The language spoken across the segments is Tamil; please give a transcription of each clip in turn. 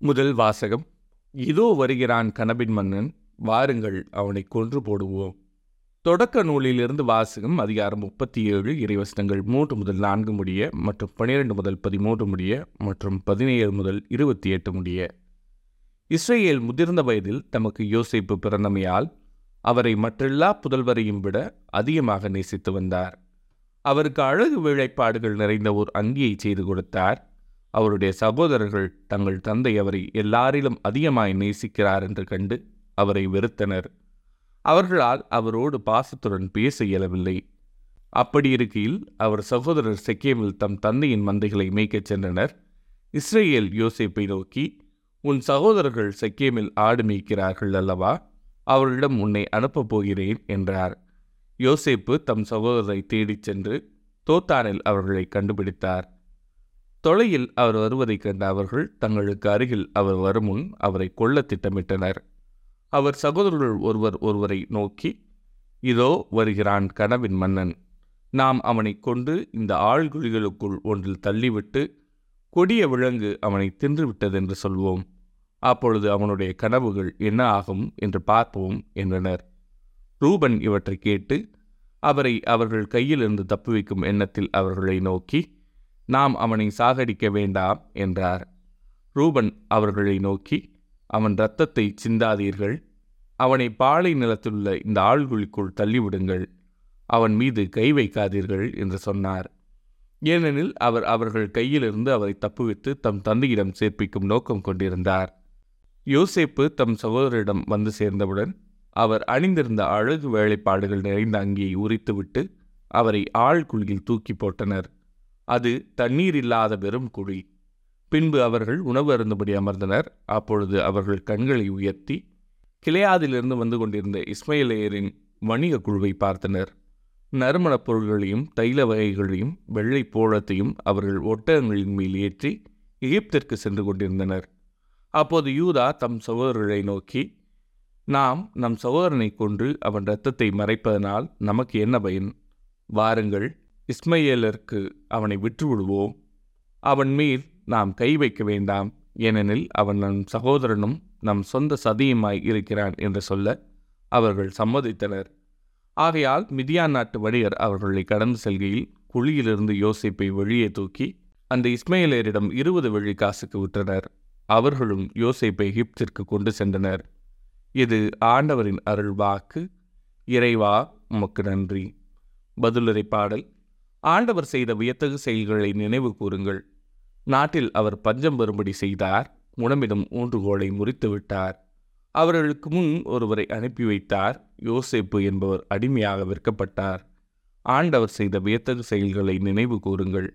முதல் வாசகம் இதோ வருகிறான் கனபின் மன்னன் வாருங்கள் அவனை கொன்று போடுவோம். தொடக்க நூலிலிருந்து வாசகம் அதிகாரம் முப்பத்தி ஏழு இறைவசனங்கள் மூன்று முதல் நான்கு முடிய மற்றும் பனிரெண்டு முதல் பதிமூன்று முடிய மற்றும் பதினேழு முதல் இருபத்தி எட்டு முடிய. இஸ்ரேல் முதிர்ந்த வயதில் தமக்கு யோசிப்பு பிறந்தமையால் அவரை மற்றெல்லா புதல்வரையும் விட அதிகமாக நேசித்து வந்தார். அவருக்கு அழகு வேலைப்பாடுகள் நிறைந்த ஒரு அங்கியை செய்து கொடுத்தார். அவருடைய சகோதரர்கள் தங்கள் தந்தை அவரை எல்லாரிலும் அதிகமாய் நேசிக்கிறார் என்று கண்டு அவரை வெறுத்தனர். அவர்களால் அவரோடு பாசத்துடன் பேச இயலவில்லை. அப்படி இருக்கையில் அவர் சகோதரர் செக்கேமில் தம் தந்தையின் மந்தைகளை மேய்க்கச் சென்றனர். இஸ்ரேல் யோசேப்பை நோக்கி உன் சகோதரர்கள் செக்கேமில் ஆடு மேய்க்கிறார்கள் அல்லவா? அவர்களிடம் உன்னை அனுப்பப் போகிறேன் என்றார். யோசேப்பு தம் சகோதரரை தேடிச் சென்று தோத்தானில் அவர்களை கண்டுபிடித்தார். தொலையில் அவர் வருவதைக் கண்ட அவர்கள் தங்களுக்கு அருகில் அவர் வருமுன் அவரை கொல்ல திட்டமிட்டனர். அவர் சகோதரர்கள் ஒருவர் ஒருவரை நோக்கி இதோ வருகிறான் கனவின் மன்னன். நாம் அவனை கொண்டு இந்த ஆழ்குழிகளுக்குள் ஒன்றில் தள்ளிவிட்டு கொடிய விலங்கு அவனை தின்றுவிட்டதென்று சொல்வோம். அப்பொழுது அவனுடைய கனவுகள் என்ன ஆகும் என்று பார்ப்போம் என்றனர். ரூபன் இவற்றை கேட்டு அவரை அவர்கள் கையிலிருந்து தப்புவிக்கும் எண்ணத்தில் அவர்களை நோக்கி நாம் அவனை சாகடிக்க வேண்டாம் என்றார். ரூபன் அவர்களை நோக்கி அவன் இரத்தத்தை சிந்தாதீர்கள். அவனை பாலை நிலத்திலுள்ள இந்த ஆள்குழிக்குள் தள்ளிவிடுங்கள். அவன் மீது கை வைக்காதீர்கள் என்று சொன்னார். ஏனெனில் அவர் அவர்கள் கையிலிருந்து அவரை தப்புவித்து தம் தந்தையிடம் சேர்ப்பிக்கும் நோக்கம் கொண்டிருந்தார். யோசேப்பு தம் சகோதரிடம் வந்து சேர்ந்தவுடன் அவர் அணிந்திருந்த அழகு வேலைப்பாடுகள் நிறைந்த அங்கியை உரித்துவிட்டு அவரை ஆழ்குழியில் தூக்கி போட்டனர். அது தண்ணீர் இல்லாத வெறும் குழி. பின்பு அவர்கள் உணவு அருந்தபடி அமர்ந்தனர். அப்பொழுது அவர்கள் கண்களை உயர்த்தி கிளையாதிலிருந்து வந்து கொண்டிருந்த இஸ்மையிலேயரின் வணிக குழுவை பார்த்தனர். நறுமணப் பொருள்களையும் தைல வகைகளையும் வெள்ளை போழத்தையும் அவர்கள் ஒட்டகங்களின் மேல் ஏற்றி எகிப்திற்கு சென்று கொண்டிருந்தனர். அப்போது யூதா தம் சகோதரர்களை நோக்கி நாம் நம் சகோதரனை கொன்று அவன் இரத்தத்தை மறைப்பதனால் நமக்கு என்ன பயன்? வாருங்கள் இஸ்மையேலருக்கு அவனை விற்றுவிடுவோம் அவன் மீது நாம் கை வைக்க வேண்டாம். ஏனெனில் அவன் நம் சகோதரனும் நம் சொந்த சதியுமாய் இருக்கிறான் என்று சொல்ல அவர்கள் சம்மதித்தனர். ஆகையால் மிதியான் நாட்டு வணிகர் அவர்களை கடந்து செல்கையில் குழியிலிருந்து யோசிப்பை வெளியே தூக்கி அந்த இஸ்மையலரிடம் இருபது வெள்ளி காசுக்கு விற்றனர். அவர்களும் யோசிப்பை ஹிப்திற்கு கொண்டு சென்றனர். இது ஆண்டவரின் அருள் வாக்கு இறைவா உமக்கு நன்றி. பதிலுரை பாடல் ஆண்டவர் செய்த வியத்தகு செயல்களை நினைவு கூறுங்கள். நாட்டில் அவர் பஞ்சம் வரும்படி செய்தார் உணவிடம் ஊன்றுகோலை முறித்து விட்டார் அவர்களுக்கு முன் ஒருவரை அனுப்பி வைத்தார் யோசேப்பு என்பவர் அடிமையாக விற்கப்பட்டார் ஆண்டவர் செய்த வியத்தகு செயல்களை நினைவு கூறுங்கள்.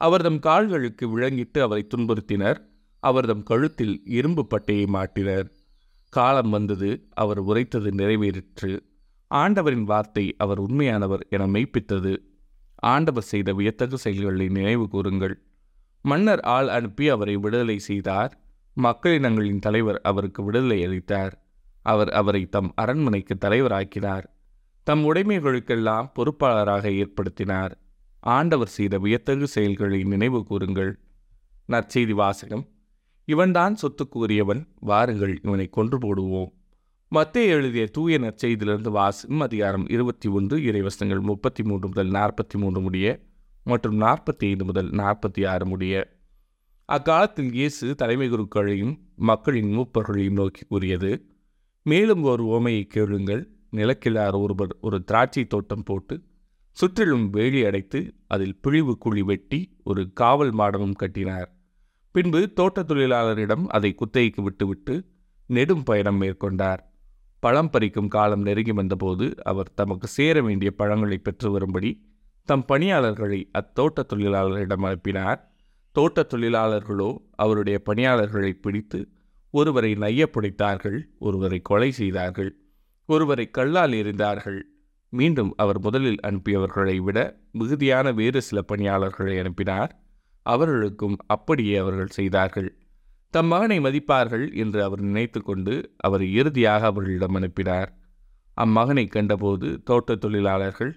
அவர்தம் கால்களுக்கு விளங்கிட்டு அவரை துன்புறுத்தினர் அவர்தம் கழுத்தில் இரும்பு பட்டையை மாட்டினர். காலம் வந்தது அவர் உரைத்தது நிறைவேறிற்று. ஆண்டவரின் வார்த்தை அவர் உண்மையானவர் என மெய்ப்பித்தது. ஆண்டவர் செய்த வியத்தகு செயல்களை நினைவு கூறுங்கள். மன்னர் ஆள் அனுப்பி அவரை விடுதலை செய்தார். மக்களினங்களின் தலைவர் அவருக்கு விடுதலை அளித்தார். அவர் அவரை தம் அரண்மனைக்கு தலைவராக்கினார். தம் உடைமைகளுக்கெல்லாம் பொறுப்பாளராக ஏற்படுத்தினார். ஆண்டவர் செய்த வியத்தகு செயல்களை நினைவு கூறுங்கள். நற்செய்தி வாசகம். இவன்தான் சொத்துக்கு உரியவன் வாருங்கள் இவனை கொன்று போடுவோம். மத்திய எழுதிய தூய நற்செய்தியிலிருந்து வாசகம் அதிகாரம் இருபத்தி ஒன்று இறைவசங்கள் முப்பத்தி மூன்று முதல் நாற்பத்தி மூன்று முடிய மற்றும் நாற்பத்தி ஐந்து முதல் நாற்பத்தி ஆறு முடிய. அக்காலத்தில் இயேசு தலைமை குருக்களையும் மக்களின் மூப்பர்களையும் நோக்கி கூறியது மேலும் ஒரு ஓமையை கேளுங்கள். நிலக்கிழார் ஒருவர் ஒரு திராட்சை தோட்டம் போட்டு சுற்றிலும் வேலி அடைத்து அதில் பிழிவு குழி வெட்டி ஒரு காவல் மாடமும் கட்டினார். பின்பு தோட்ட தொழிலாளரிடம் அதை குத்தகைக்கு விட்டுவிட்டு நெடும் பயணம் மேற்கொண்டார். பழம் பறிக்கும் காலம் நெருங்கி வந்தபோது அவர் தமக்கு சேர வேண்டிய பழங்களை பெற்று வரும்படி தம் பணியாளர்களை அத்தோட்டத் தொழிலாளரிடம் அனுப்பினார். தோட்டத் தொழிலாளர்களோ அவருடைய பணியாளர்களை பிடித்து ஒருவரை நையப்புடைத்தார்கள் ஒருவரை கொலை செய்தார்கள் ஒருவரை கல்லால் எறிந்தார்கள். மீண்டும் அவர் முதலில் அனுப்பியவர்களை விட மிகுதியான வேறு சில பணியாளர்களை அனுப்பினார். அவர்களுக்கும் அப்படியே அவர்கள் செய்தார்கள். தம் மகனை மதிப்பார்கள் என்று அவர் நினைத்து கொண்டு அவரை இறுதியாக அவர்களிடம் அனுப்பினார். அம்மகனை கண்டபோது தோட்டத் தொழிலாளர்கள்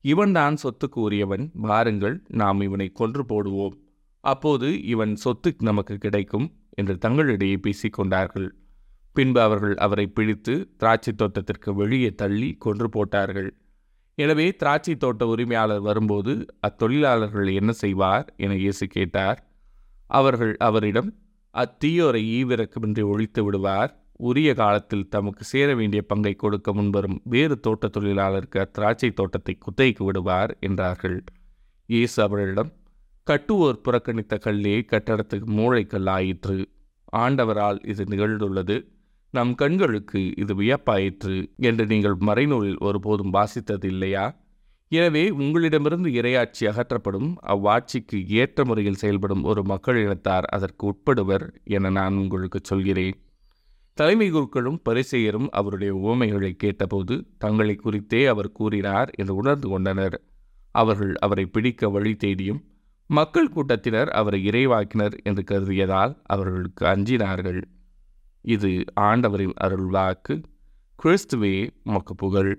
இவன்தான் சொத்துக்கு உரியவன் வாருங்கள் நாம் இவனை கொன்று போடுவோம். அப்போது இவன் சொத்து நமக்கு கிடைக்கும் என்று தங்களிடையே பேசிக்கொண்டார்கள் பின்பு அவர்கள் அவரை பிடித்து திராட்சை தோட்டத்திற்கு வெளியே தள்ளி கொன்று போட்டார்கள். எனவே திராட்சை தோட்ட உரிமையாளர் வரும்போது அத்தொழிலாளர்கள் என்ன செய்வார்? என இயேசு கேட்டார். அவர்கள் அவரிடம் அத்தீயோரை ஈவிரக்கமின்றி ஒழித்து விடுவார். உரிய காலத்தில் தமக்கு சேர வேண்டிய பங்கை கொடுக்க முன்வரும் வேறு தோட்ட தொழிலாளருக்கு அத்திராட்சை தோட்டத்தை குத்தகைக்கு விடுவார் என்றார்கள். இயேசு அவர்களிடம் கட்டுவோர் புறக்கணித்த கல்லே கட்டடத்துக்கு மூளைக்கல் ஆயிற்று. ஆண்டவரால் இது நிகழ்ந்துள்ளது. நம் கண்களுக்கு இது வியப்பாயிற்று என்று நீங்கள் மறைநூலில் ஒருபோதும் வாசித்தது இல்லையா? எனவே உங்களிடமிருந்து இரையாட்சி அகற்றப்படும் அவ்வாட்சிக்கு ஏற்ற முறையில் செயல்படும் ஒரு மக்கள் இனத்தார் அதற்கு உட்படுவர் என நான் உங்களுக்கு சொல்கிறேன். தலைமை குருக்களும் பரிசெயரும் அவருடைய உவமைகளை கேட்டபோது தங்களை குறித்தே அவர் கூறினார் என்று உணர்ந்து கொண்டனர். அவர்கள் அவரை பிடிக்க வழி தேடியும் மக்கள் கூட்டத்தினர் அவரை இறைவாக்கினர் என்று கருதியதால் அவர்களுக்கு அஞ்சினார்கள். இது ஆண்டவரின் அருள்வாக்கு கிறிஸ்துவே மக்கு புகழ்.